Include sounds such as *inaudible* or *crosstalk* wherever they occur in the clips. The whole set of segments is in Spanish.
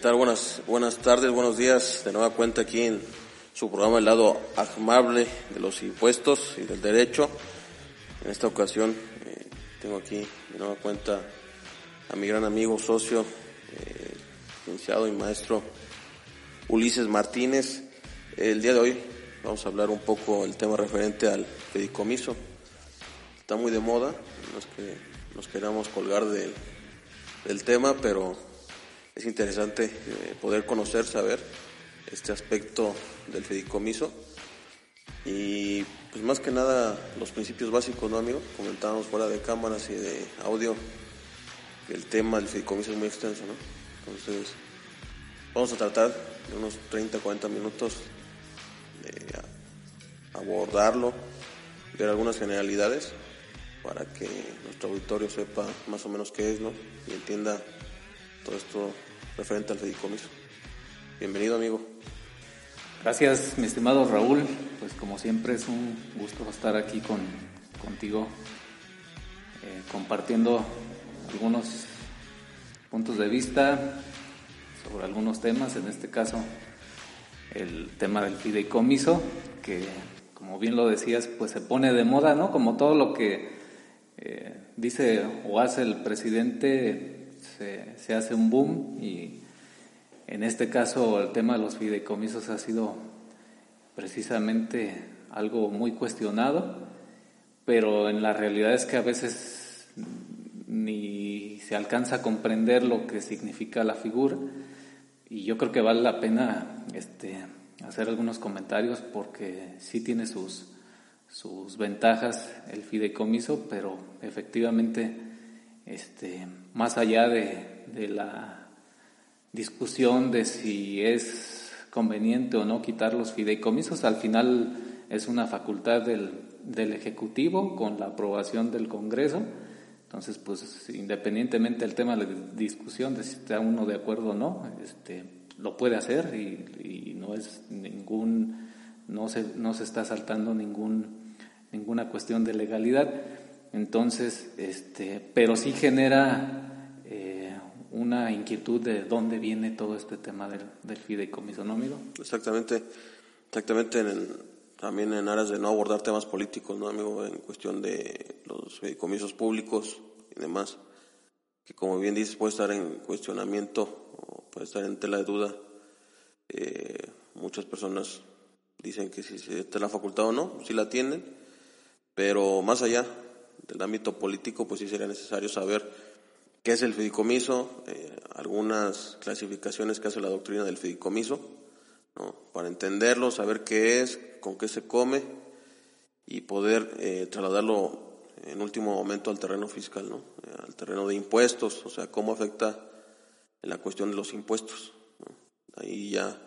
tal? Buenas, buenas tardes, buenos días. De nueva cuenta aquí en su programa El lado amable de los impuestos y del derecho. En esta ocasión eh, tengo aquí de nueva cuenta a mi gran amigo, socio, eh, licenciado y maestro Ulises Martínez. El día de hoy vamos a hablar un poco el tema referente al fideicomiso. Está muy de moda, no es que nos queramos colgar del, del tema, pero es interesante eh, poder conocer, saber este aspecto del fideicomiso y pues más que nada los principios básicos, ¿no amigo? Comentábamos fuera de cámaras y de audio que el tema del fideicomiso es muy extenso, ¿no? Entonces vamos a tratar de unos 30, 40 minutos de abordarlo, ver algunas generalidades para que nuestro auditorio sepa más o menos qué es, ¿no? Y entienda todo esto referente al fideicomiso. Bienvenido, amigo. Gracias, mi estimado Raúl. Pues como siempre es un gusto estar aquí con, contigo, eh, compartiendo algunos puntos de vista sobre algunos temas, en este caso el tema del fideicomiso, que como bien lo decías, pues se pone de moda, ¿no? Como todo lo que eh, dice o hace el presidente, se, hace un boom y en este caso el tema de los fideicomisos ha sido precisamente algo muy cuestionado, pero en la realidad es que a veces ni se alcanza a comprender lo que significa la figura y yo creo que vale la pena este, hacer algunos comentarios porque sí tiene sus, sus ventajas el fideicomiso, pero efectivamente, este, más allá de, de, la discusión de si es conveniente o no quitar los fideicomisos, al final es una facultad del, del Ejecutivo con la aprobación del Congreso. Entonces, pues independientemente del tema de discusión de si está uno de acuerdo o no, este, lo puede hacer y, y no es ningún, no se, no se está saltando ningún ninguna cuestión de legalidad. Entonces, este, pero sí genera eh, una inquietud de dónde viene todo este tema del, del fideicomiso, ¿no, amigo? Exactamente, exactamente en también en aras de no abordar temas políticos, ¿no, amigo? En cuestión de los fideicomisos públicos y demás, que como bien dices puede estar en cuestionamiento o puede estar en tela de duda. Eh, muchas personas dicen que si se está la facultad o no, si la tienen, pero más allá del ámbito político, pues sí sería necesario saber qué es el fideicomiso, eh, algunas clasificaciones que hace la doctrina del fideicomiso, ¿no? para entenderlo, saber qué es, con qué se come y poder eh, trasladarlo en último momento al terreno fiscal, ¿no? Eh, al terreno de impuestos, o sea, cómo afecta en la cuestión de los impuestos. Ahí ya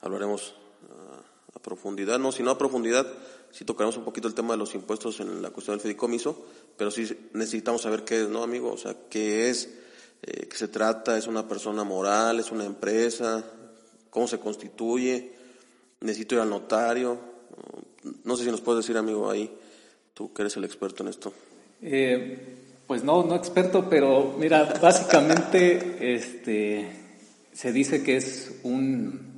hablaremos a, a profundidad, no, si no a profundidad, sí tocaremos un poquito el tema de los impuestos en la cuestión del fideicomiso, pero sí necesitamos saber qué es, ¿no, amigo? O sea, qué es, eh, qué se trata, es una persona moral, es una empresa, cómo se constituye, necesito ir al notario. No sé si nos puedes decir, amigo, ahí, tú que eres el experto en esto. Eh, pues no, no experto, pero mira, básicamente *laughs* este, se dice que es un...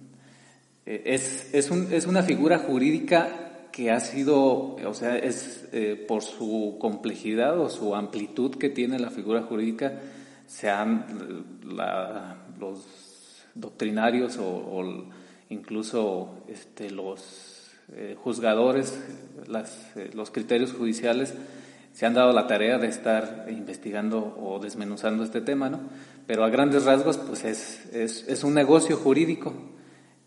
Eh, es, es, un, es una figura jurídica que ha sido, o sea, es eh, por su complejidad o su amplitud que tiene la figura jurídica, se han los doctrinarios o, incluso este, los eh, juzgadores, las, eh, los criterios judiciales se han dado la tarea de estar investigando o desmenuzando este tema, ¿no? Pero a grandes rasgos, pues es, es, es un negocio jurídico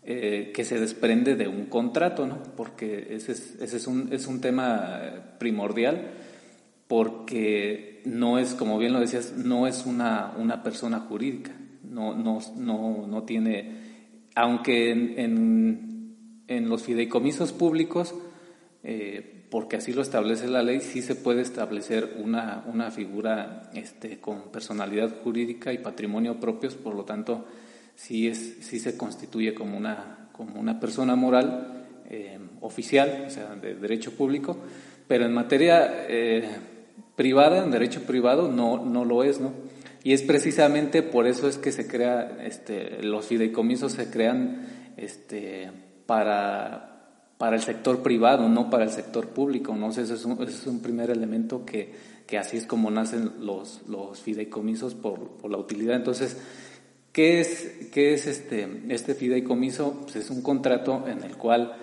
eh, que se desprende de un contrato, ¿no? Porque ese es, un, es un tema primordial, porque no es, como bien lo decías, no es una, una persona jurídica, no, no, no, no tiene, aunque en, en, en los fideicomisos públicos, eh, porque así lo establece la ley, sí se puede establecer una, una figura este, con personalidad jurídica y patrimonio propios, por lo tanto, sí, es, sí se constituye como una, como una persona moral eh, oficial, o sea, de derecho público, pero en materia eh, privada, en derecho privado, no, no lo es, ¿no? Y es precisamente por eso es que se crea, este, los fideicomisos se crean este, para, para el sector privado, no para el sector público. ¿no? ese, es un, es un primer elemento que, que, así es como nacen los, los fideicomisos por, por la utilidad. Entonces, ¿qué es, qué es este, este fideicomiso? Pues es un contrato en el cual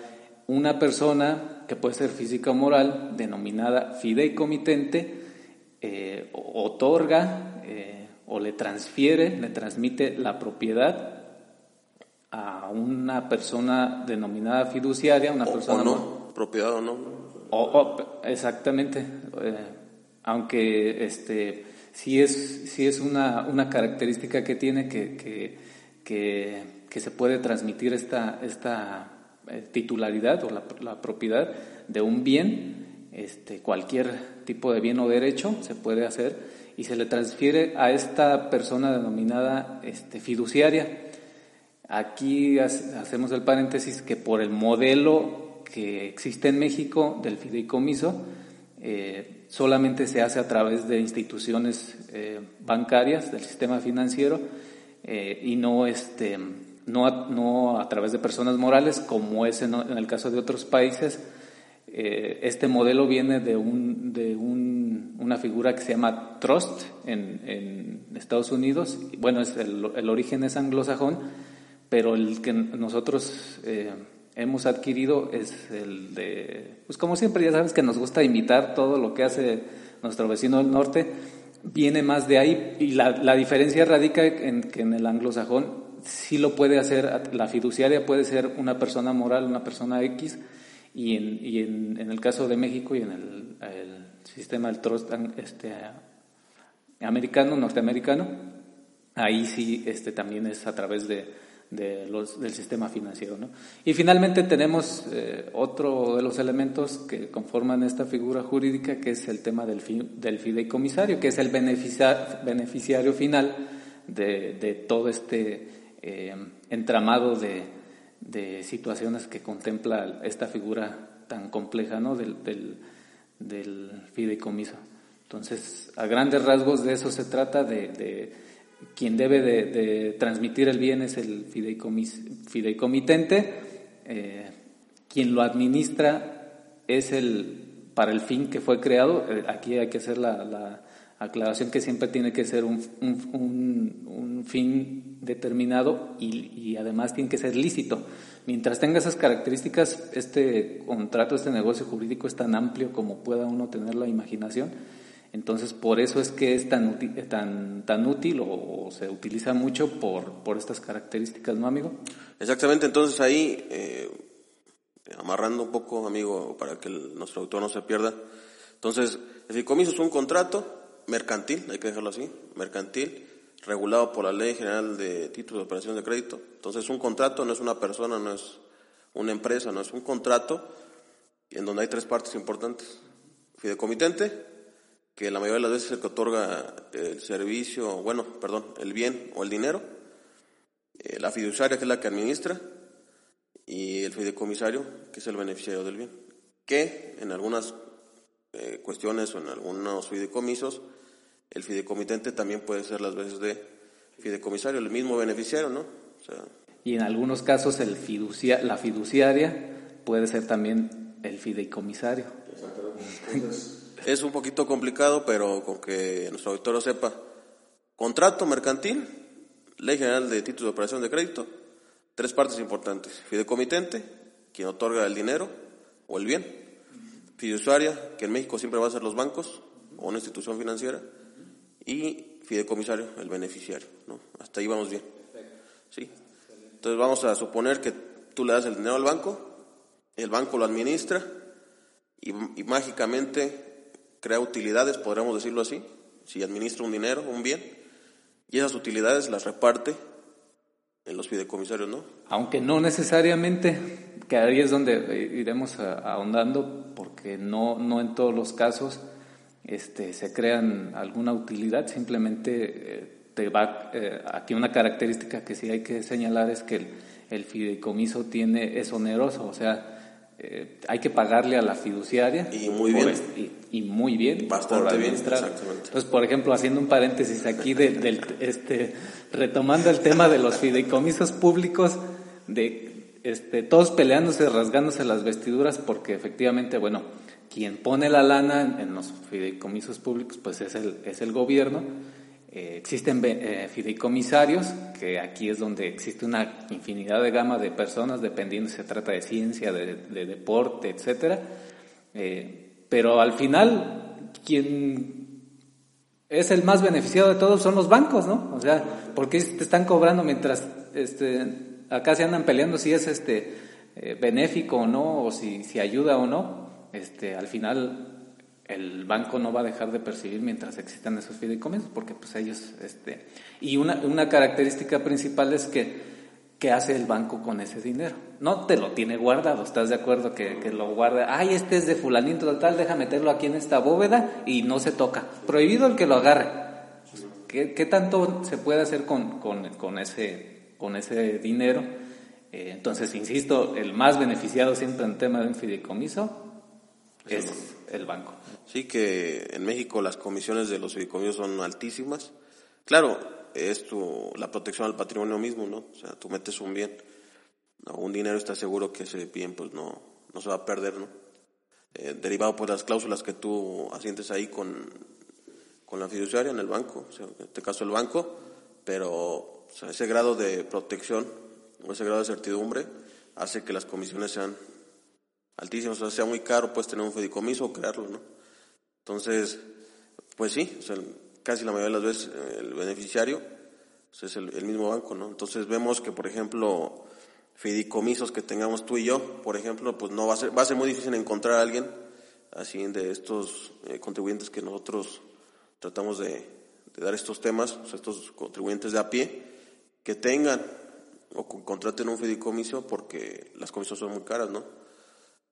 una persona que puede ser física o moral, denominada fideicomitente, eh, otorga eh, o le transfiere, le transmite la propiedad a una persona denominada fiduciaria, una persona... O no, propiedad o no. O, exactamente, eh, aunque este, sí es, sí es una, una característica que tiene que, que, que, que se puede transmitir esta, esta eh, titularidad o la, propiedad de un bien, este, cualquier tipo de bien o derecho se puede hacer y se le transfiere a esta persona denominada este, fiduciaria. Aquí hacemos el paréntesis que por el modelo que existe en México del fideicomiso, eh, solamente se hace a través de instituciones eh, bancarias del sistema financiero y no este, no a, no a través de personas morales, como es en, el caso de otros países. Eh, este modelo viene de, un, de un, una figura que se llama trust en, Estados Unidos. Bueno, es el, origen es anglosajón, pero el que nosotros eh, hemos adquirido es el de, pues como siempre ya sabes que nos gusta imitar todo lo que hace nuestro vecino del norte, viene más de ahí y la, la diferencia radica en que en el anglosajón sí lo puede hacer, la fiduciaria puede ser una persona moral, una persona X, y en, y en, en el caso de México y en el, el sistema del trust este, americano, norteamericano, ahí sí este, también es a través de, de los, del sistema financiero. ¿no? Y finalmente tenemos eh, otro de los elementos que conforman esta figura jurídica, que es el tema del, fi, del fideicomisario, que es el beneficiario final de, de todo este eh, entramado de, de, situaciones que contempla esta figura tan compleja ¿no? del, del, fideicomiso. Entonces, a grandes rasgos de eso se trata, de, de quien debe de, transmitir el bien es el fideicomitente, eh, quien lo administra es el para el fin que fue creado. Eh, aquí hay que hacer la, la aclaración que siempre tiene que ser un, un, un fin determinado y, y, además tiene que ser lícito. Mientras tenga esas características, este contrato, este negocio jurídico es tan amplio como pueda uno tener la imaginación. Entonces, por eso es que es tan útil, tan, tan útil o, o se utiliza mucho por, por estas características, ¿no, amigo? Exactamente, entonces ahí, eh, amarrando un poco, amigo, para que el, nuestro autor no se pierda. Entonces, el fideicomiso es un contrato mercantil, hay que dejarlo así, mercantil, regulado por la Ley General de Títulos de Operación de Crédito. Entonces, un contrato no es una persona, no es una empresa, no es un contrato en donde hay tres partes importantes. Fideicomitente, que la mayoría de las veces es el que otorga el servicio, bueno, perdón, el bien o el dinero. Eh, la fiduciaria, que es la que administra. Y el fideicomisario, que es el beneficiario del bien. Que en algunas eh, cuestiones o en algunos fideicomisos, el fideicomitente también puede ser las veces de fideicomisario, el mismo beneficiario, ¿no? O sea, y en algunos casos el fiducia, la fiduciaria puede ser también el fideicomisario. Es un poquito complicado, pero con que nuestro auditorio sepa, contrato mercantil, ley general de títulos de operación de crédito, tres partes importantes, fideicomitente, quien otorga el dinero o el bien, fiduciaria, que en México siempre va a ser los bancos o una institución financiera, y fideicomisario, el beneficiario. ¿no? Hasta ahí vamos bien. ¿Sí? Entonces vamos a suponer que tú le das el dinero al banco, el banco lo administra y, y mágicamente crea utilidades, podríamos decirlo así, si administra un dinero, un bien, y esas utilidades las reparte en los fideicomisarios, ¿no? Aunque no necesariamente, que ahí es donde iremos ahondando, porque no, no en todos los casos este, se crean alguna utilidad, simplemente eh, te va, eh, aquí una característica que sí hay que señalar es que el, el, fideicomiso tiene, es oneroso, o sea, eh, hay que pagarle a la fiduciaria. Y muy bien. y, muy bien. Bastante bien, exactamente. Entonces, por ejemplo, haciendo un paréntesis aquí, del, este, retomando el tema de los fideicomisos públicos, de este, todos peleándose, rasgándose las vestiduras, porque efectivamente, bueno, quien pone la lana en los fideicomisos públicos, pues es el, es el gobierno eh, existen eh, fideicomisarios, que aquí es donde existe una infinidad de gama de personas, dependiendo si se trata de ciencia, de, deporte, etcétera. Eh, pero al final, quien es el más beneficiado de todos son los bancos, ¿no? O sea, porque te están cobrando mientras este, acá se andan peleando si es este benéfico o no, o si, si ayuda o no. Este, al final el banco no va a dejar de percibir mientras existan esos fideicomisos, porque pues ellos, este, y una, una característica principal es que, ¿qué hace el banco con ese dinero? No te lo tiene guardado, ¿estás de acuerdo? Que, que lo guarda, ay, este es de fulanito total, deja meterlo aquí en esta bóveda y no se toca. Prohibido el que lo agarre. ¿Qué, qué tanto se puede hacer con, con, con ese, con ese dinero? Eh, entonces, insisto, el más beneficiado siempre en tema de un fideicomiso es el banco. Sí, que en México las comisiones de los fideicomisos son altísimas. Claro, es tu, la protección al patrimonio mismo, ¿no? O sea, tú metes un bien, un dinero está seguro que ese bien pues no, no se va a perder, ¿no? Eh, derivado por las cláusulas que tú asientes ahí con, con la fiduciaria en el banco, o sea, en este caso el banco, pero ese grado de protección o ese grado de certidumbre hace que las comisiones sean altísimas, o sea, sea muy caro, puedes tener un fideicomiso o crearlo, ¿no? Entonces, pues sí, casi la mayoría de las veces eh, el beneficiario pues, es el, mismo banco, ¿no? Entonces vemos que, por ejemplo, fideicomisos que tengamos tú y yo, por ejemplo, pues no va a ser, va a ser muy difícil encontrar a alguien así de estos eh, contribuyentes que nosotros tratamos de, dar estos temas, o sea, estos contribuyentes de a pie, que tengan o contraten un fideicomiso porque las comisiones son muy caras, ¿no?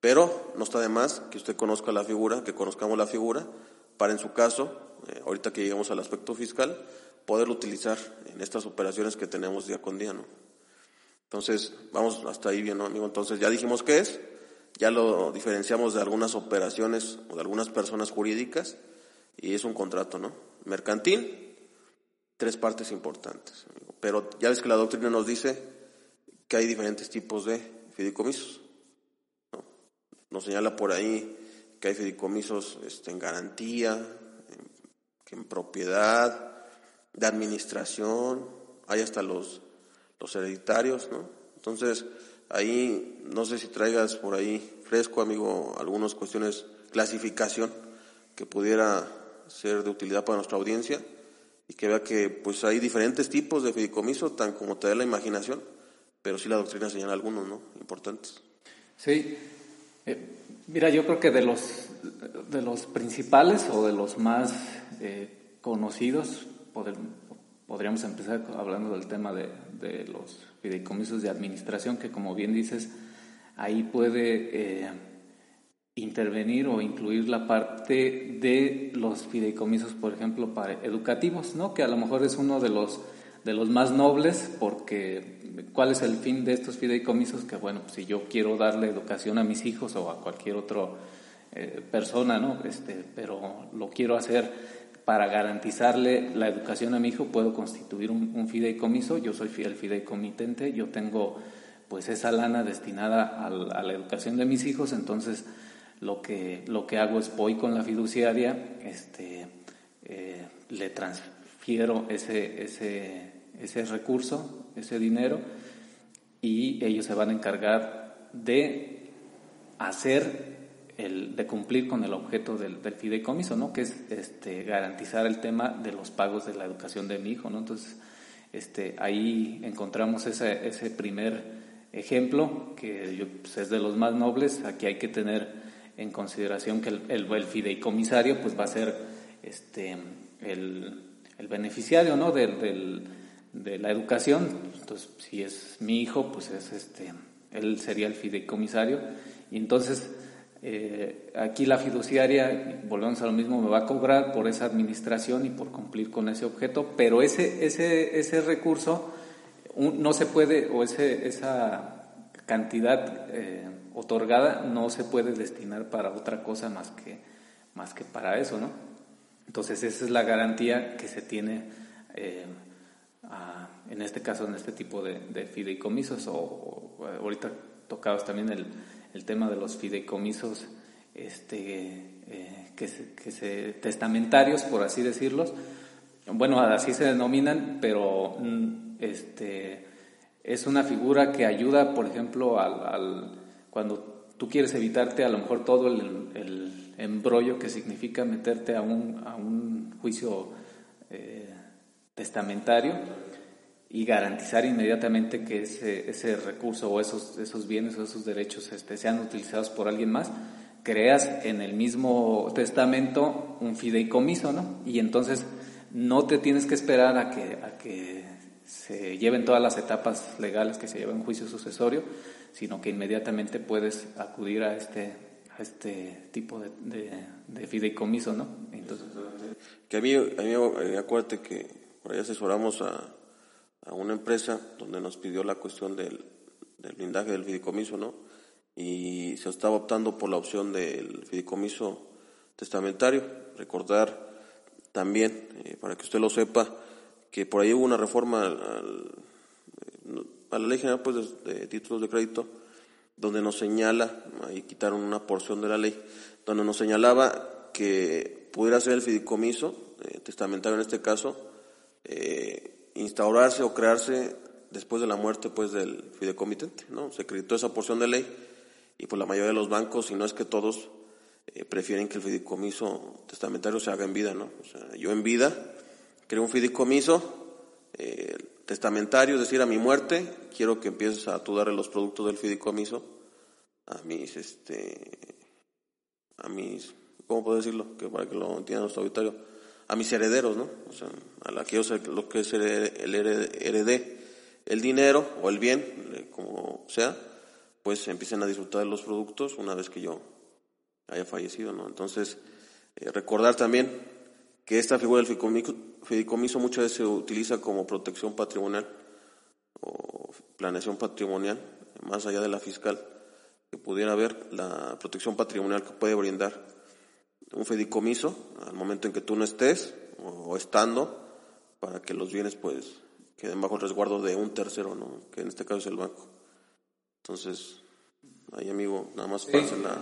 Pero no está de más que usted conozca la figura, que conozcamos la figura, para en su caso, eh, ahorita que llegamos al aspecto fiscal, poderlo utilizar en estas operaciones que tenemos día con día, ¿no? Entonces, vamos hasta ahí bien, ¿no, amigo? Entonces, ya dijimos qué es, ya lo diferenciamos de algunas operaciones o de algunas personas jurídicas, y es un contrato, ¿no? Mercantil, tres partes importantes. Pero ya ves que la doctrina nos dice que hay diferentes tipos de fideicomisos. Nos señala por ahí que hay fideicomisos este, en garantía, en, propiedad, de administración, hay hasta los, los hereditarios, ¿no? Entonces, ahí no sé si traigas por ahí fresco, amigo, algunas cuestiones, clasificación que pudiera ser de utilidad para nuestra audiencia y que vea que pues hay diferentes tipos de fideicomiso, tan como te da la imaginación, pero sí la doctrina señala algunos, ¿no? Importantes. Sí, eh, mira, yo creo que de los, de los principales o de los más eh, conocidos, podríamos empezar hablando del tema de, de, los fideicomisos de administración, que como bien dices, ahí puede eh, intervenir o incluir la parte de los fideicomisos, por ejemplo, para educativos, ¿no? que a lo mejor es uno de los, de los más nobles porque ¿Cuál es el fin de estos fideicomisos? Que bueno, si yo quiero darle educación a mis hijos o a cualquier otra eh, persona, ¿no? Este, pero lo quiero hacer para garantizarle la educación a mi hijo, puedo constituir un, fideicomiso, yo soy el fideicomitente, yo tengo pues esa lana destinada a, la educación de mis hijos, entonces lo que, lo que hago es voy con la fiduciaria, este, eh, le transfiero ese, ese, ese recurso ese dinero y ellos se van a encargar de hacer el, de cumplir con el objeto del, fideicomiso, ¿no? Que es este, garantizar el tema de los pagos de la educación de mi hijo, ¿no? Entonces, este, ahí encontramos ese, ese primer ejemplo que pues, es de los más nobles. Aquí hay que tener en consideración que el, el, fideicomisario, pues, va a ser este, el, el beneficiario, ¿no? del de la educación. Entonces, si es mi hijo, pues es este, él sería el fideicomisario. Y entonces, eh, aquí la fiduciaria, volvemos a lo mismo, me va a cobrar por esa administración y por cumplir con ese objeto, pero ese, ese, ese recurso no se puede, o ese, esa cantidad eh, otorgada no se puede destinar para otra cosa más que, más que para eso, ¿no? Entonces esa es la garantía que se tiene eh, en este caso, en este tipo de, fideicomisos, o, ahorita tocados también el, el, tema de los fideicomisos este, eh, que, se, testamentarios, por así decirlos. Bueno, así se denominan, pero mm, este, es una figura que ayuda, por ejemplo, al, cuando tú quieres evitarte a lo mejor todo el, el embrollo que significa meterte a un, a un juicio eh, testamentario y garantizar inmediatamente que ese, ese recurso o esos, esos bienes o esos derechos este, sean utilizados por alguien más, creas en el mismo testamento un fideicomiso, ¿no? Y entonces no te tienes que esperar a que, a que se lleven todas las etapas legales que se lleva un juicio sucesorio, sino que inmediatamente puedes acudir a este, a este tipo de, de, fideicomiso, ¿no? Entonces, que a mí, a mí eh, acuérdate que por ahí asesoramos a, una empresa donde nos pidió la cuestión del, del blindaje del fideicomiso, ¿no? Y se estaba optando por la opción del fideicomiso testamentario. Recordar también, eh, para que usted lo sepa, que por ahí hubo una reforma al, a la ley general pues, de, títulos de crédito, donde nos señala, ahí quitaron una porción de la ley, donde nos señalaba que pudiera ser el fideicomiso, eh, testamentario en este caso, eh, instaurarse o crearse después de la muerte pues del fideicomitente, ¿no? Se acreditó esa porción de ley y pues la mayoría de los bancos, si no es que todos, eh, prefieren que el fideicomiso testamentario se haga en vida, ¿no? O sea, yo en vida creo un fideicomiso eh, testamentario, es decir, a mi muerte, quiero que empieces a tú darle los productos del fideicomiso a mis, este, a mis, ¿cómo puedo decirlo? Que para que lo entienda nuestro auditorio, a mis herederos, ¿no? O sea, a la que yo sé lo que es el, el heredé, el dinero o el bien, eh, como sea, pues empiecen a disfrutar de los productos una vez que yo haya fallecido, ¿no? Entonces, eh, recordar también que esta figura del fideicomiso, muchas veces se utiliza como protección patrimonial o planeación patrimonial, más allá de la fiscal, que pudiera haber la protección patrimonial que puede brindar un fideicomiso al momento en que tú no estés o, estando para que los bienes pues queden bajo el resguardo de un tercero, ¿no? que en este caso es el banco. Entonces, ahí amigo, nada más sí. la...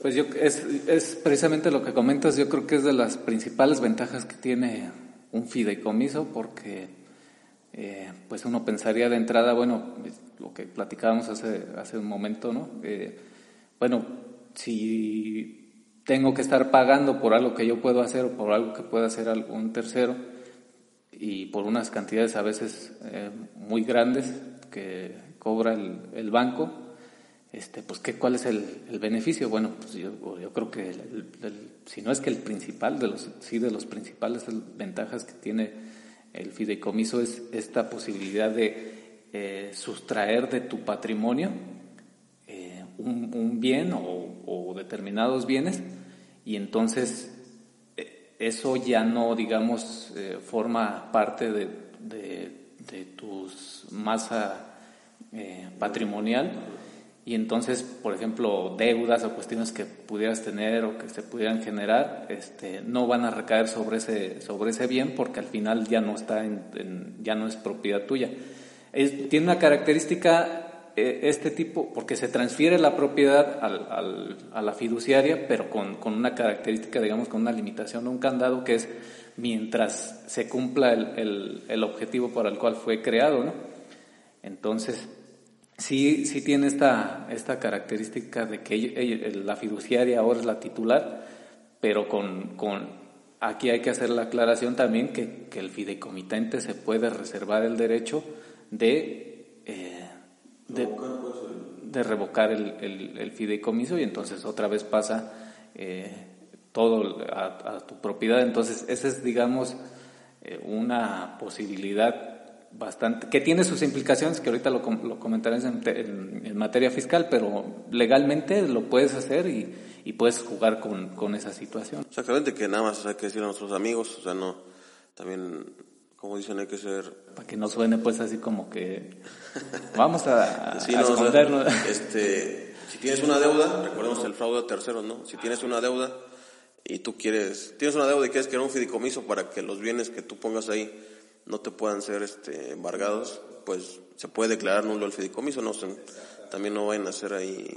Pues yo, es, es precisamente lo que comentas, yo creo que es de las principales ventajas que tiene un fideicomiso, porque eh, pues uno pensaría de entrada, bueno, lo que platicábamos hace, hace un momento, ¿no? Eh, bueno, si tengo que estar pagando por algo que yo puedo hacer o por algo que pueda hacer algún tercero, y por unas cantidades a veces eh, muy grandes que cobra el, banco, este, pues ¿qué, ¿cuál es el, beneficio? Bueno, pues yo, yo creo que si no es que el principal, de los, sí de los principales ventajas que tiene el fideicomiso es esta posibilidad de eh, sustraer de tu patrimonio eh, un, bien o, determinados bienes y entonces eh, eso ya no, digamos, forma parte de, de, de tus masa eh, patrimonial y entonces, por ejemplo, deudas o cuestiones que pudieras tener o que se pudieran generar, este, no van a recaer sobre ese, sobre ese bien porque al final ya no está en, ya no es propiedad tuya. tiene una característica eh, este tipo, porque se transfiere la propiedad al, a la fiduciaria, pero con, con, una característica, digamos, con una limitación, un candado que es mientras se cumpla el, el, el objetivo para el cual fue creado, ¿no? Entonces, sí, sí tiene esta, esta característica de que la fiduciaria ahora es la titular, pero con, con aquí hay que hacer la aclaración también que, que el fideicomitente se puede reservar el derecho de, eh, de, revocar el, el, fideicomiso y entonces otra vez pasa eh, todo a, tu propiedad. Entonces, esa es, digamos, eh, una posibilidad bastante, que tiene sus implicaciones, que ahorita lo, lo comentaré en, materia fiscal, pero legalmente lo puedes hacer y, y puedes jugar con, con, esa situación. Exactamente, que nada más hay que decir a nuestros amigos, o sea, no, también, como dicen, hay que ser... Para que no suene pues así como que vamos a, *laughs* escondernos. este, Si tienes una deuda, recordemos el fraude a terceros, ¿no? Si tienes una deuda y tú quieres, tienes una deuda y quieres crear un fideicomiso para que los bienes que tú pongas ahí no te puedan ser este, embargados, pues se puede declarar nulo el fideicomiso, no también no vayan a hacer ahí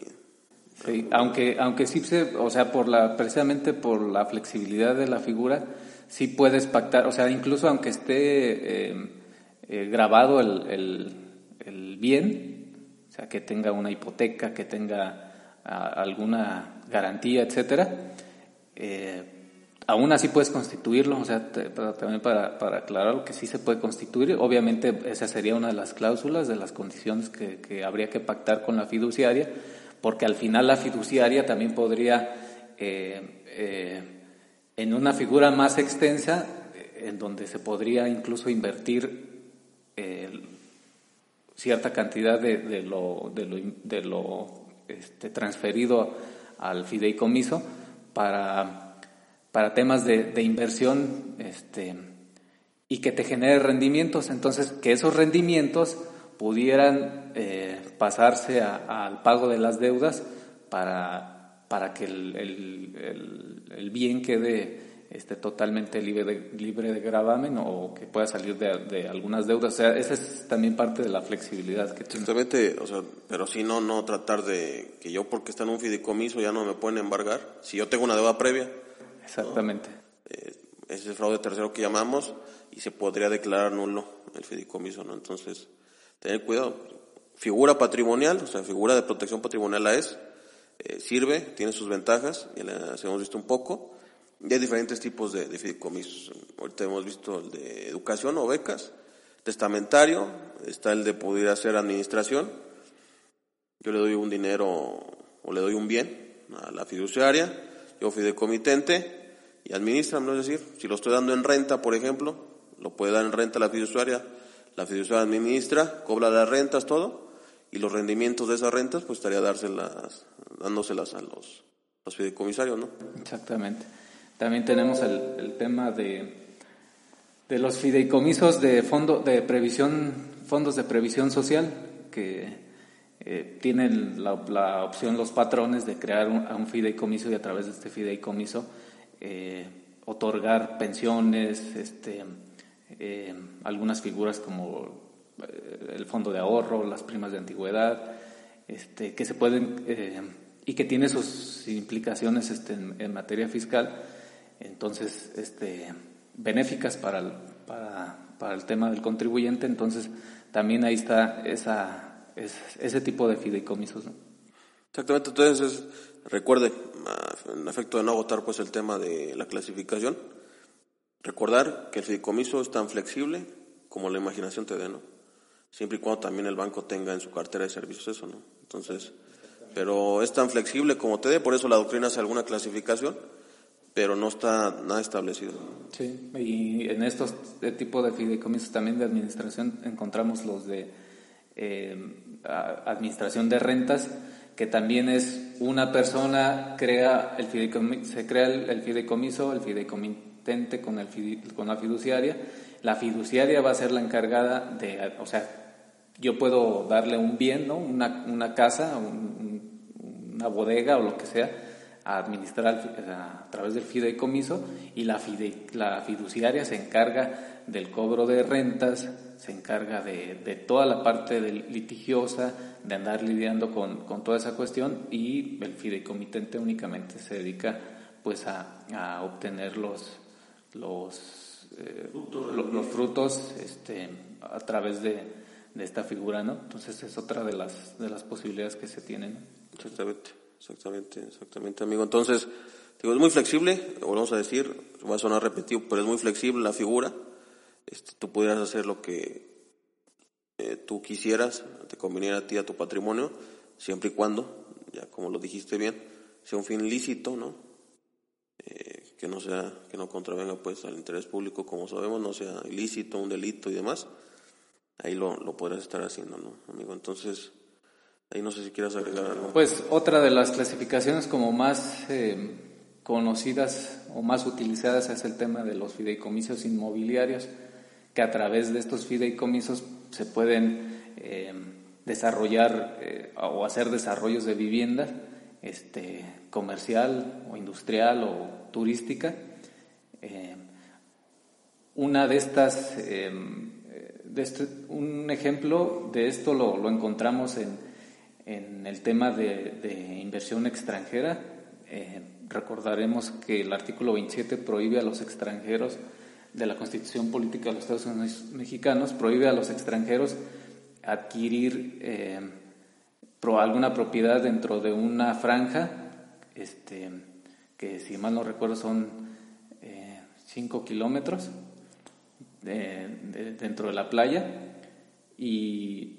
Sí, aunque, aunque sí se, o sea, por la, precisamente por la flexibilidad de la figura, sí puedes pactar, o sea, incluso aunque esté eh, eh, grabado el, el, bien, o sea, que tenga una hipoteca, que tenga alguna garantía, etcétera, eh, aún así puedes constituirlo, o sea, también para, para aclarar que sí se puede constituir, obviamente esa sería una de las cláusulas, de las condiciones que, que habría que pactar con la fiduciaria, porque al final la fiduciaria también podría, en una figura más extensa, en donde se podría incluso invertir cierta cantidad de, lo, de lo, este, transferido al fideicomiso para, para temas de, inversión este, y que te genere rendimientos. Entonces, que esos rendimientos pudieran eh, pasarse al pago de las deudas para, para que el, el, el, bien quede este, totalmente libre de, libre de gravamen o que pueda salir de, de, algunas deudas. O sea, esa es también parte de la flexibilidad que tiene. Exactamente, o sea, pero si no, no tratar de que yo porque está en un fideicomiso ya no me pueden embargar. Si yo tengo una deuda previa. Exactamente. Eh, ese es el fraude tercero que llamamos y se podría declarar nulo el fideicomiso, ¿no? Entonces, tener cuidado. Figura patrimonial, o sea, figura de protección patrimonial la es, eh, sirve, tiene sus ventajas, ya las hemos visto un poco. Y hay diferentes tipos de, de fideicomisos. Ahorita hemos visto el de educación o becas, testamentario, está el de poder hacer administración. Yo le doy un dinero o le doy un bien a la fiduciaria, yo fideicomitente y administra, es decir, si lo estoy dando en renta, por ejemplo, lo puede dar en renta la fiduciaria, la fiduciaria administra, cobra las rentas, todo, y los rendimientos de esas rentas, pues estaría dárselas, dándoselas a los, fideicomisarios, ¿no? Exactamente. También tenemos el, el tema de, de los fideicomisos de fondo de previsión, fondos de previsión social, que eh, tienen la, la, opción los patrones de crear un, un, fideicomiso y a través de este fideicomiso eh, otorgar pensiones, este, eh, algunas figuras como el fondo de ahorro, las primas de antigüedad, este, que se pueden eh, y que tiene sus implicaciones este, en, materia fiscal, entonces este, benéficas para el, para, el tema del contribuyente, entonces también ahí está esa, ese tipo de fideicomisos. Exactamente, entonces recuerde, en efecto de no agotar pues el tema de la clasificación, Recordar que el fideicomiso es tan flexible como la imaginación te dé, ¿no? Siempre y cuando también el banco tenga en su cartera de servicios eso, ¿no? Entonces, pero es tan flexible como te dé, por eso la doctrina hace alguna clasificación, pero no está nada establecido. Sí, y en estos tipos de fideicomisos también de administración encontramos los de eh, administración de rentas, que también es una persona crea el fideicomiso, se crea el, el fideicomiso, el fideicomiso con, el, con la fiduciaria. La fiduciaria va a ser la encargada de, o sea, yo puedo darle un bien, ¿no? Una, una casa, una bodega o lo que sea, a administrar a, través del fideicomiso y la, la fiduciaria se encarga del cobro de rentas, se encarga de, de toda la parte litigiosa, de andar lidiando con, con, toda esa cuestión y el fideicomitente únicamente se dedica pues a, a obtener los, los, eh, los frutos este, a través de, de, esta figura, ¿no? Entonces es otra de las, de las posibilidades que se tienen. Exactamente, exactamente, exactamente, amigo. Entonces, digo, es muy flexible, vamos a decir, va a sonar repetido, pero es muy flexible la figura. Este, tú pudieras hacer lo que eh, tú quisieras, te conveniera a ti, a tu patrimonio, siempre y cuando, ya como lo dijiste bien, sea un fin lícito, ¿no? Que no sea, que no contravenga pues al interés público, como sabemos, no sea ilícito, un delito y demás, ahí lo, lo podrás estar haciendo, ¿no, amigo? Entonces, ahí no sé si quieras agregar algo. Pues otra de las clasificaciones como más eh, conocidas o más utilizadas es el tema de los fideicomisos inmobiliarios, que a través de estos fideicomisos se pueden eh, desarrollar eh, o hacer desarrollos de viviendas este, comercial o industrial o turística. Eh, una de estas, em, de este, un ejemplo de esto lo, lo encontramos en, en, el tema de, inversión extranjera. Eh, recordaremos que el artículo 27 prohíbe a los extranjeros de la Constitución Política de los Estados Unidos Mexicanos, prohíbe a los extranjeros adquirir eh, alguna propiedad dentro de una franja, este, que si mal no recuerdo son 5 eh, kilómetros dentro de la playa. Y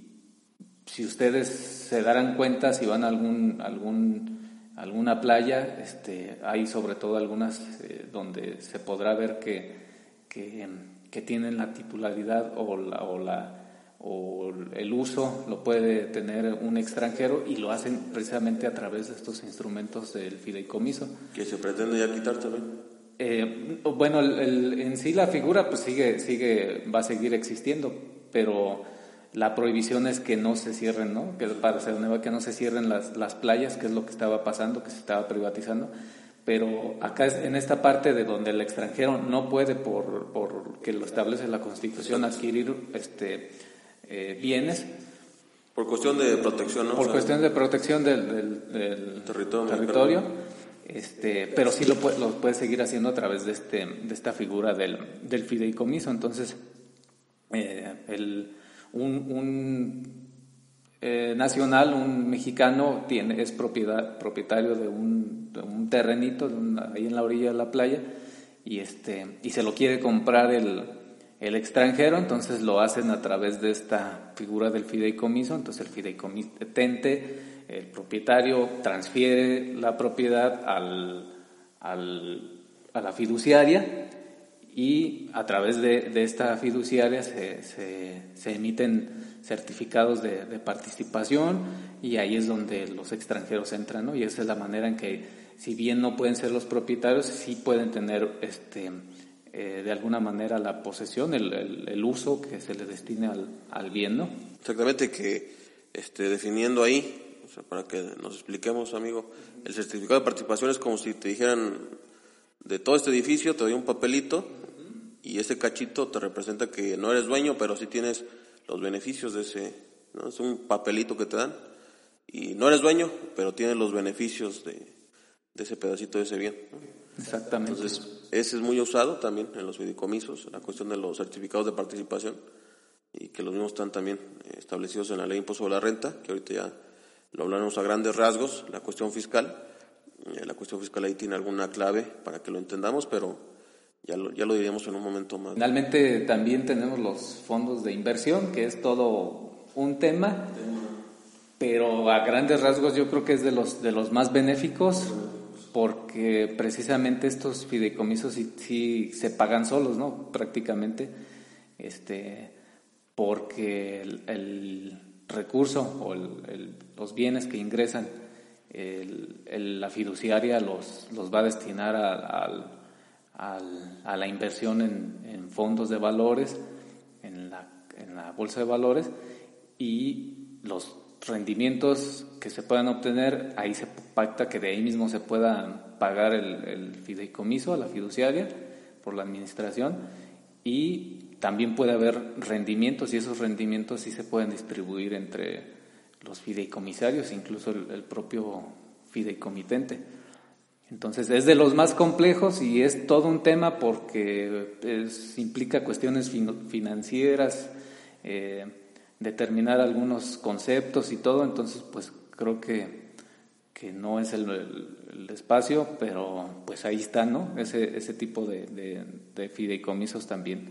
si ustedes se darán cuenta si van a algún, algún, alguna playa, este, hay sobre todo algunas eh, donde se podrá ver que, que, que, tienen la titularidad o la, o la o el uso lo puede tener un extranjero y lo hacen precisamente a través de estos instrumentos del fideicomiso. ¿Que se pretende ya quitar también? Eh, bueno, en sí la figura pues sigue, sigue, va a seguir existiendo, pero la prohibición es que no se cierren, ¿no? Que para nueva que no se cierren las, las playas, que es lo que estaba pasando, que se estaba privatizando. Pero acá en esta parte de donde el extranjero no puede, por, por que lo establece la Constitución, adquirir este eh, bienes. Por cuestión de protección, ¿no? Por cuestión de protección del, del, territorio. este, pero sí lo puede, lo puede seguir haciendo a través de, este, de esta figura del, del fideicomiso. Entonces, eh, el, un, un eh, nacional, un mexicano, tiene, es propiedad, propietario de un, de un terrenito de ahí en la orilla de la playa y, este, y se lo quiere comprar el, el extranjero, entonces lo hacen a través de esta figura del fideicomiso, entonces el fideicomitente, el propietario transfiere la propiedad al, al, a la fiduciaria y a través de, de esta fiduciaria se, se, se emiten certificados de, de, participación y ahí es donde los extranjeros entran, ¿no? Y esa es la manera en que, si bien no pueden ser los propietarios, sí pueden tener este eh, de alguna manera la posesión, el, el, uso que se le destine al, al, bien, ¿no? Exactamente, que este, definiendo ahí, para que nos expliquemos, amigo, el certificado de participación es como si te dijeran, de todo este edificio te doy un papelito y ese cachito te representa que no eres dueño, pero sí tienes los beneficios de ese, ¿no? Es un papelito que te dan y no eres dueño, pero tienes los beneficios de, de ese pedacito de ese bien. Exactamente. Entonces, ese es muy usado también en los fideicomisos, la cuestión de los certificados de participación, y que los mismos están también eh, establecidos en la ley de impuesto sobre la renta, que ahorita ya lo hablaremos a grandes rasgos, la cuestión fiscal. Eh, la cuestión fiscal ahí tiene alguna clave para que lo entendamos, pero ya lo, ya lo diríamos en un momento más. Finalmente también tenemos los fondos de inversión, que es todo un tema, pero a grandes rasgos yo creo que es de los, de los más benéficos porque precisamente estos fideicomisos sí, se pagan solos, ¿no? Prácticamente, este, porque el, recurso o los bienes que ingresan, la fiduciaria los, los va a destinar a, la inversión en, fondos de valores, en la bolsa de valores, y los rendimientos que se puedan obtener, ahí se pacta que de ahí mismo se pueda pagar el, fideicomiso a la fiduciaria por la administración y también puede haber rendimientos y esos rendimientos sí se pueden distribuir entre los fideicomisarios, incluso el, propio fideicomitente. Entonces es de los más complejos y es todo un tema porque implica cuestiones financieras, eh, determinar algunos conceptos y todo, entonces pues creo que, que no es el, espacio, pero pues ahí está, ¿no? Ese, ese tipo de, de, fideicomisos también.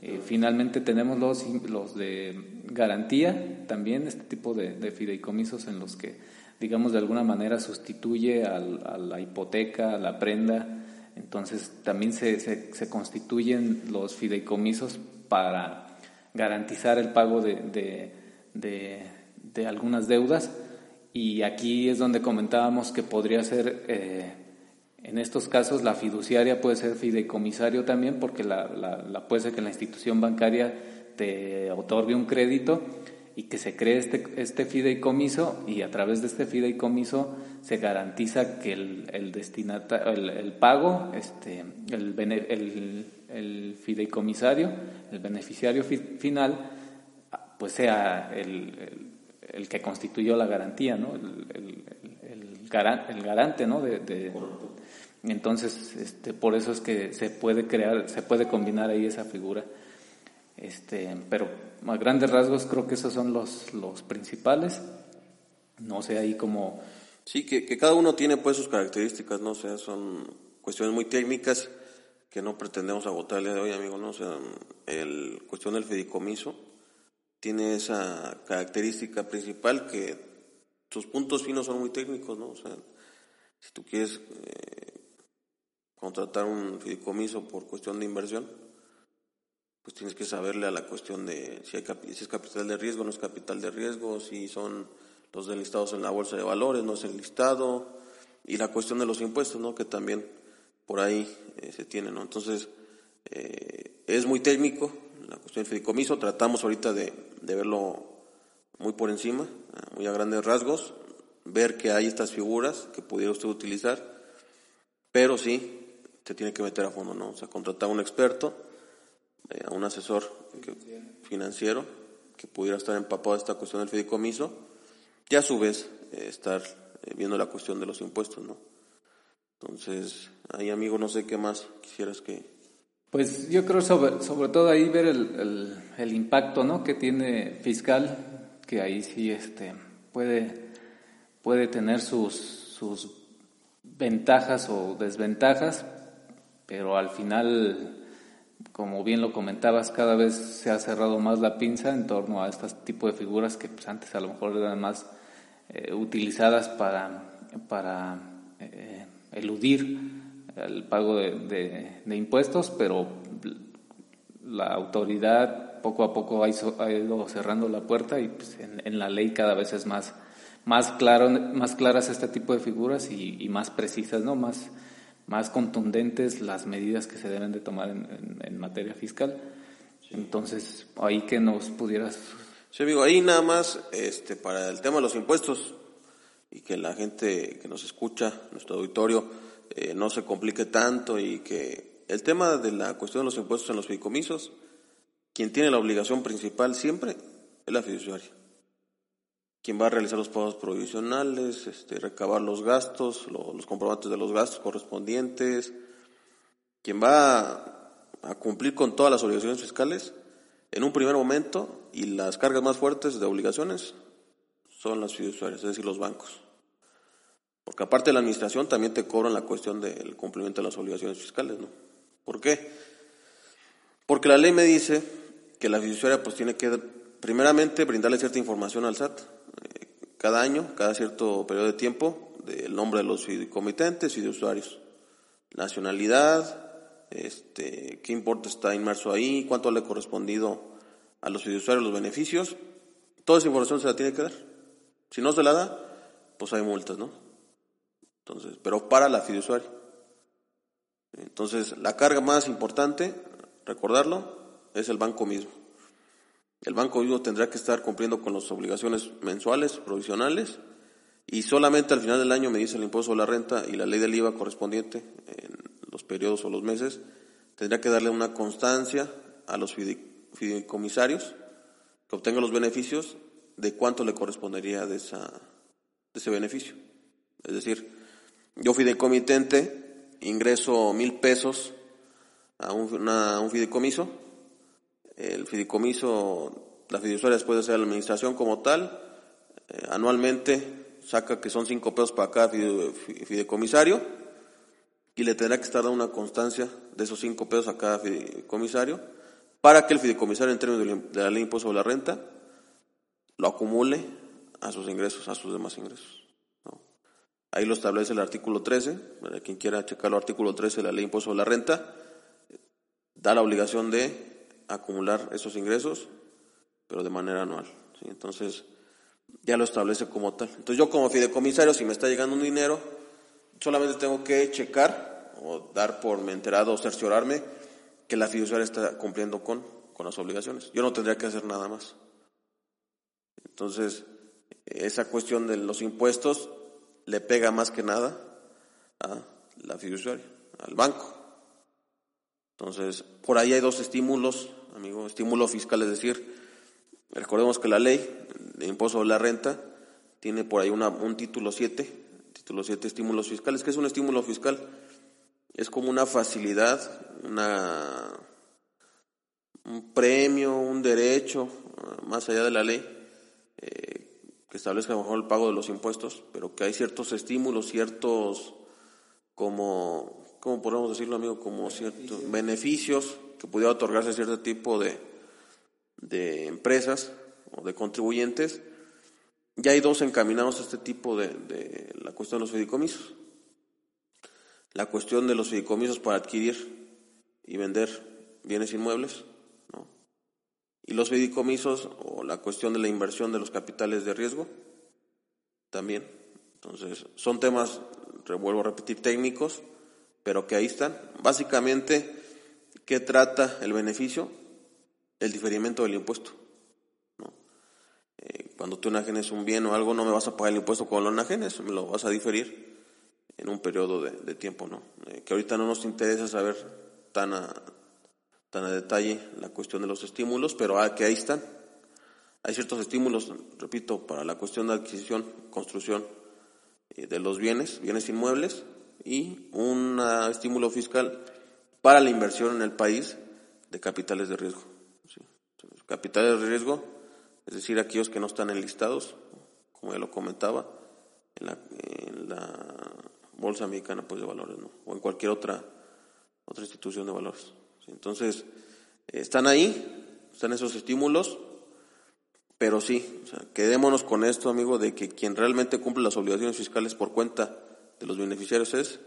Eh, finalmente tenemos los, los de garantía, también este tipo de, de, fideicomisos en los que, digamos, de alguna manera sustituye a la hipoteca, a la prenda, entonces también se, se constituyen los fideicomisos para garantizar el pago de, de, algunas deudas. Y aquí es donde comentábamos que podría ser, eh, en estos casos, la fiduciaria puede ser fideicomisario también, porque la, la, puede ser que la institución bancaria te otorgue un crédito y que se cree este, este fideicomiso y a través de este fideicomiso se garantiza que el, el, el, pago, este, el, el, el, fideicomisario, el beneficiario final, pues sea el, el, que constituyó la garantía, ¿no? el, garante ¿no? de, entonces, este, por eso es que se puede crear, se puede combinar ahí esa figura. Este, pero a grandes rasgos creo que esos son los, los principales. No sé ahí como... Sí, que, que cada uno tiene pues sus características, ¿no? O son cuestiones muy técnicas que no pretendemos agotar el día de hoy, amigo, ¿no? O sea, el cuestión del fideicomiso tiene esa característica principal que sus puntos finos son muy técnicos, ¿no? O sea, si tú quieres eh, contratar un fideicomiso por cuestión de inversión, pues tienes que saberle a la cuestión de si, hay, si es capital de riesgo, no es capital de riesgo, si son los listados en la bolsa de valores, no es el listado, y la cuestión de los impuestos, ¿no? Que también por ahí eh, se tiene, ¿no? Entonces, eh, es muy técnico la cuestión del fideicomiso, tratamos ahorita de, de verlo muy por encima, muy a grandes rasgos, ver que hay estas figuras que pudiera usted utilizar, pero sí, se tiene que meter a fondo, ¿no? O sea, contratar a un experto, eh, a un asesor financiero que pudiera estar empapado de esta cuestión del fideicomiso y a su vez eh, estar eh, viendo la cuestión de los impuestos, ¿no? Entonces, ahí amigo, no sé qué más quisieras que... Pues yo creo sobre, sobre todo ahí ver el, el, impacto, ¿no? Que tiene fiscal, que ahí sí este, puede, puede tener sus, sus ventajas o desventajas, pero al final como bien lo comentabas, cada vez se ha cerrado más la pinza en torno a este tipo de figuras que pues, antes a lo mejor eran más eh, utilizadas para, para eh, eludir el pago de, impuestos, pero la autoridad poco a poco ha ido, cerrando la puerta y pues, en, la ley cada vez es más, más, claro, más claras este tipo de figuras y, y más precisas, ¿no? Más, más contundentes las medidas que se deben de tomar en, materia fiscal. Entonces, ahí que nos pudieras... Sí, amigo, ahí nada más este, para el tema de los impuestos y que la gente que nos escucha, nuestro auditorio, eh, no se complique tanto y que el tema de la cuestión de los impuestos en los fideicomisos, quien tiene la obligación principal siempre es la fiduciaria quien va a realizar los pagos provisionales, este, recabar los gastos, los comprobantes de los gastos correspondientes, quien va a, cumplir con todas las obligaciones fiscales en un primer momento y las cargas más fuertes de obligaciones son las fiduciarias, es decir, los bancos. Porque aparte de la administración también te cobran la cuestión del cumplimiento de las obligaciones fiscales, ¿no? ¿Por qué? Porque la ley me dice que la fiduciaria pues tiene que primeramente brindarle cierta información al SAT cada año, cada cierto periodo de tiempo, del nombre de los comitentes y de usuarios. Nacionalidad, este, qué importe está inmerso ahí, cuánto le ha correspondido a los fiduciarios los beneficios. Toda esa información se la tiene que dar. Si no se la da, pues hay multas, ¿no? Entonces, pero para la fiduciaria. Entonces, la carga más importante, recordarlo, es el banco mismo. El banco vivo tendrá que estar cumpliendo con las obligaciones mensuales, provisionales, y solamente al final del año me dice el impuesto a la renta y la ley del IVA correspondiente en los periodos o los meses, tendrá que darle una constancia a los fideicomisarios que obtengan los beneficios de cuánto le correspondería de, esa, de ese beneficio. Es decir, yo fideicomitente ingreso mil pesos a un, a un fideicomiso, el fideicomiso, la fiduciaria después de hacer la administración como tal, eh, anualmente saca que son cinco pesos para cada fideicomisario y le tendrá que estar dando una constancia de esos cinco pesos a cada fideicomisario para que el fideicomisario en términos de la ley de impuesto sobre la renta lo acumule a sus ingresos, a sus demás ingresos. Ahí lo establece el artículo 13, para quien quiera checar el artículo 13 de la ley de impuesto sobre la renta, da la obligación de acumular esos ingresos, pero de manera anual. Entonces, ya lo establece como tal. Entonces, yo como fideicomisario, si me está llegando un dinero, solamente tengo que checar o dar por me enterado o cerciorarme que la fiduciaria está cumpliendo con, con las obligaciones. Yo no tendría que hacer nada más. Entonces, esa cuestión de los impuestos le pega más que nada a la fiduciaria, al banco. Entonces, por ahí hay dos estímulos, amigo, estímulo fiscal, es decir, recordemos que la ley de impuesto de la renta tiene por ahí una, un título 7, título 7 estímulos fiscales. ¿Qué es un estímulo fiscal? Es como una facilidad, una, un premio, un derecho, más allá de la ley, eh, que establezca mejor el pago de los impuestos, pero que hay ciertos estímulos, ciertos, como, ¿cómo podemos decirlo, amigo? Como ciertos beneficios que pudiera otorgarse a cierto tipo de, de empresas o de contribuyentes. Ya hay dos encaminados a este tipo de, de la cuestión de los fideicomisos. La cuestión de los fideicomisos para adquirir y vender bienes inmuebles y los fideicomisos o la cuestión de la inversión de los capitales de riesgo también. Entonces, son temas, vuelvo a repetir, técnicos, pero que ahí están. Básicamente, ¿qué trata el beneficio? El diferimiento del impuesto. Eh, cuando tú enajenes un bien o algo, no me vas a pagar el impuesto cuando lo enajenes, me lo vas a diferir en un periodo de, tiempo, ¿no? Eh, que ahorita no nos interesa saber tan a, tan a detalle la cuestión de los estímulos, pero ah, que ahí están. Hay ciertos estímulos, repito, para la cuestión de adquisición, construcción eh, de los bienes, bienes inmuebles, y un estímulo fiscal para la inversión en el país de capitales de riesgo. Capitales de riesgo, es decir, aquellos que no están enlistados, como ya lo comentaba, en la, Bolsa Mexicana pues, de Valores, o en cualquier otra, otra institución de valores. Entonces, están ahí, están esos estímulos, pero sí, quedémonos con esto, amigo, de que quien realmente cumple las obligaciones fiscales por cuenta de los beneficiarios es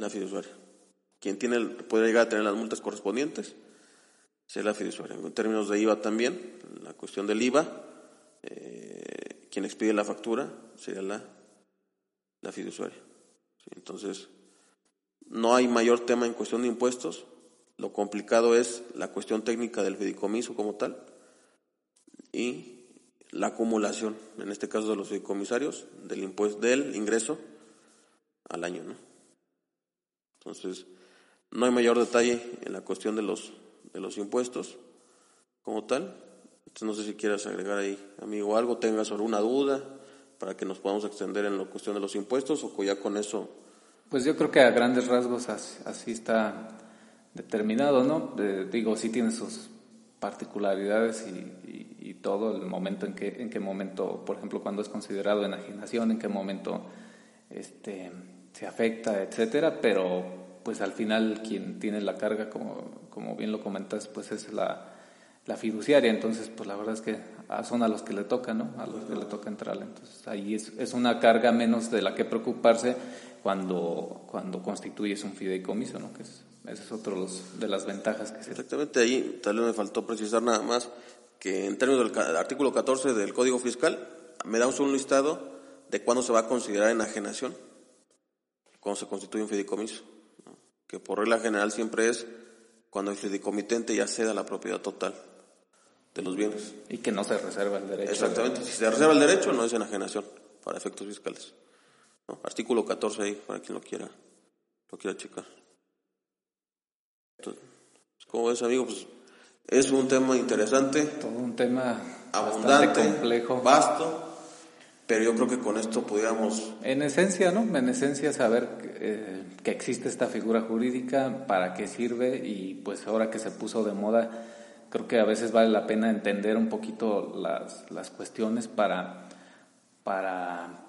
la fiduciaria. Quien tiene, puede llegar a tener las multas correspondientes es la fiduciaria. En términos de IVA también, la cuestión del IVA, eh, quien expide la factura sería la, la fiduciaria. Entonces, no hay mayor tema en cuestión de impuestos, lo complicado es la cuestión técnica del fideicomiso como tal y la acumulación, en este caso de los fideicomisarios, del impuesto del ingreso al año, ¿no? Entonces, no hay mayor detalle en la cuestión de los de los impuestos como tal. Entonces, no sé si quieras agregar ahí, amigo, algo, tengas alguna duda para que nos podamos extender en la cuestión de los impuestos o ya con eso. Pues yo creo que a grandes rasgos así está determinado, ¿no? digo, sí tiene sus particularidades y, y, todo, el momento en que, en qué momento, por ejemplo, cuando es considerado enajenación, en qué momento este, se afecta, etcétera, pero pues al final quien tiene la carga, como, como bien lo comentas, pues es la, la fiduciaria, entonces pues la verdad es que son a los que le toca, ¿no? A los que le toca entrar, entonces ahí es, es una carga menos de la que preocuparse cuando, cuando constituyes un fideicomiso, ¿no? Que es esa es otra de las ventajas que se... Exactamente, ahí tal vez me faltó precisar nada más que en términos del artículo 14 del Código Fiscal, me da un listado de cuándo se va a considerar enajenación, cuando se constituye un fideicomiso, que por regla general siempre es cuando el fideicomitente ya ceda la propiedad total de los bienes. Y que no se reserva el derecho. Exactamente, si se reserva el derecho no es enajenación para efectos fiscales. Artículo 14 ahí, para quien lo quiera, lo quiera checar. Como ves, amigo, pues es un tema interesante. Todo un tema abundante, complejo. Vasto. Pero yo creo que con esto pudiéramos... En esencia, ¿no? En esencia saber eh, que existe esta figura jurídica, para qué sirve y pues ahora que se puso de moda, creo que a veces vale la pena entender un poquito las, las cuestiones para, para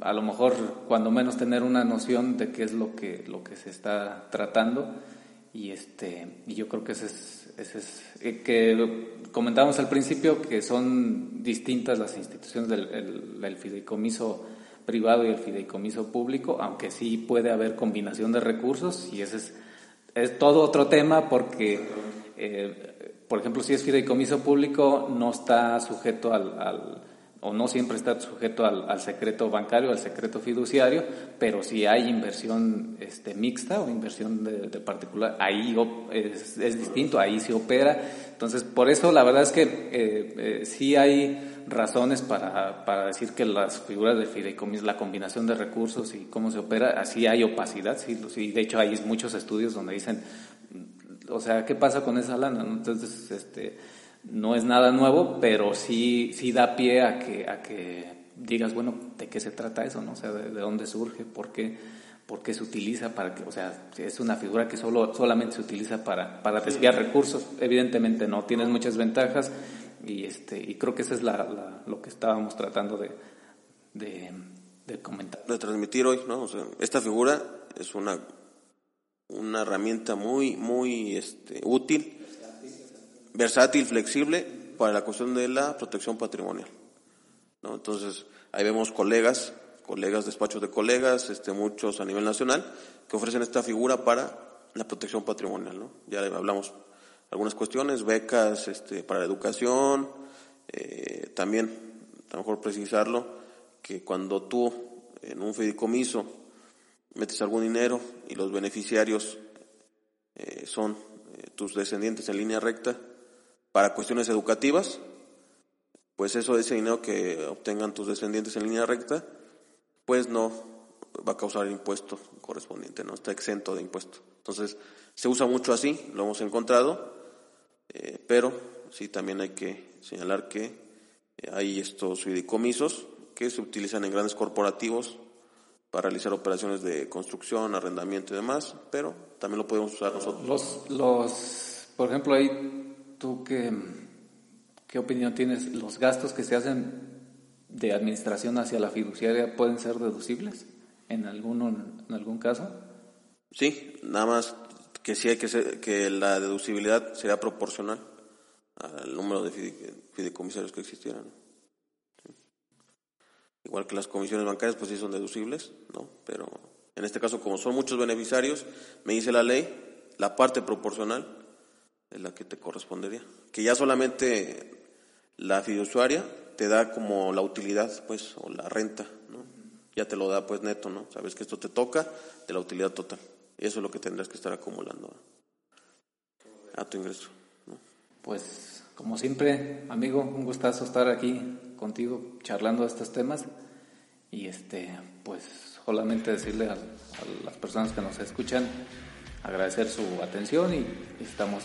a lo mejor cuando menos tener una noción de qué es lo que, lo que se está tratando y, este, y yo creo que ese es, ese es eh, que comentábamos al principio que son distintas las instituciones del el, fideicomiso privado y el fideicomiso público, aunque sí puede haber combinación de recursos y ese es, es todo otro tema porque, eh, por ejemplo, si es fideicomiso público no está sujeto al, al o no siempre está sujeto al, secreto bancario, al secreto fiduciario, pero si hay inversión este, mixta o inversión de, particular, ahí es, distinto, ahí se opera. Entonces, por eso la verdad es que eh, eh, sí hay razones para, para, decir que las figuras de fideicomiso, la combinación de recursos y cómo se opera, así hay opacidad, sí, sí de hecho hay muchos estudios donde dicen, o sea, ¿qué pasa con esa lana? Entonces, este no es nada nuevo, pero sí, sí da pie a que, a que digas, bueno, ¿de qué se trata eso? ¿no? O sea, ¿de, dónde surge? ¿Por qué? ¿Por qué se utiliza para que, o sea, es una figura que solo, solamente se utiliza para, para desviar recursos? Evidentemente no, tienes muchas ventajas y, este, y creo que eso es la, lo que estábamos tratando de, de, comentar. De transmitir hoy, ¿no? O sea, esta figura es una, una herramienta muy, muy este, útil versátil, flexible para la cuestión de la protección patrimonial. ¿no? Entonces, ahí vemos colegas, colegas, despachos de colegas, este, muchos a nivel nacional, que ofrecen esta figura para la protección patrimonial. ¿no? Ya hablamos algunas cuestiones, becas este, para la educación, eh, también, a lo mejor precisarlo, que cuando tú en un fideicomiso metes algún dinero y los beneficiarios eh, son eh, tus descendientes en línea recta, para cuestiones educativas, pues eso, ese dinero que obtengan tus descendientes en línea recta, pues no va a causar impuesto correspondiente, no está exento de impuesto. Entonces, se usa mucho así, lo hemos encontrado, eh, pero sí también hay que señalar que eh, hay estos fideicomisos que se utilizan en grandes corporativos para realizar operaciones de construcción, arrendamiento y demás, pero también lo podemos usar nosotros. Los, los por ejemplo, hay ¿Tú qué, qué opinión tienes? ¿Los gastos que se hacen de administración hacia la fiduciaria pueden ser deducibles en, alguno, en algún caso? Sí, nada más que sí hay que ser, que la deducibilidad sea proporcional al número de fideicomisarios que existieran. Igual que las comisiones bancarias, pues sí son deducibles, ¿no? Pero en este caso, como son muchos beneficiarios, me dice la ley, la parte proporcional es la que te correspondería. Que ya solamente la fiduciaria te da como la utilidad, pues, o la renta, ¿no? Ya te lo da, pues, neto, ¿no? Sabes que esto te toca de la utilidad total. Eso es lo que tendrás que estar acumulando a tu ingreso, ¿no? Pues, como siempre, amigo, un gustazo estar aquí contigo charlando de estos temas. Y este, pues, solamente decirle a las personas que nos escuchan, agradecer su atención y estamos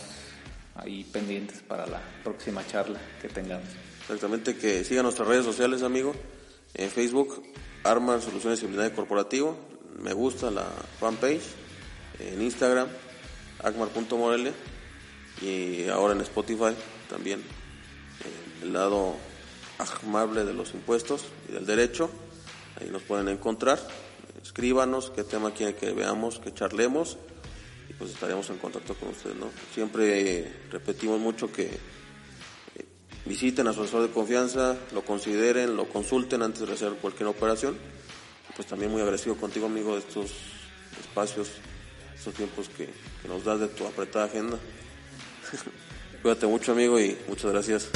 ahí pendientes para la próxima charla que tengamos. Exactamente, que sigan nuestras redes sociales, amigo. En Facebook, Arma Soluciones y Corporativo. Me gusta la fanpage. En Instagram, acmar.morelia. Y ahora en Spotify también. el lado amable de los impuestos y del derecho. Ahí nos pueden encontrar. Escríbanos qué tema quieren que veamos, que charlemos pues estaremos en contacto con ustedes, ¿no? Siempre repetimos mucho que eh, visiten a su asesor de confianza, lo consideren, lo consulten antes de hacer cualquier operación. Pues también muy agradecido contigo, amigo, de estos espacios, estos tiempos que, que nos das de tu apretada agenda. *laughs* Cuídate mucho, amigo, y muchas gracias.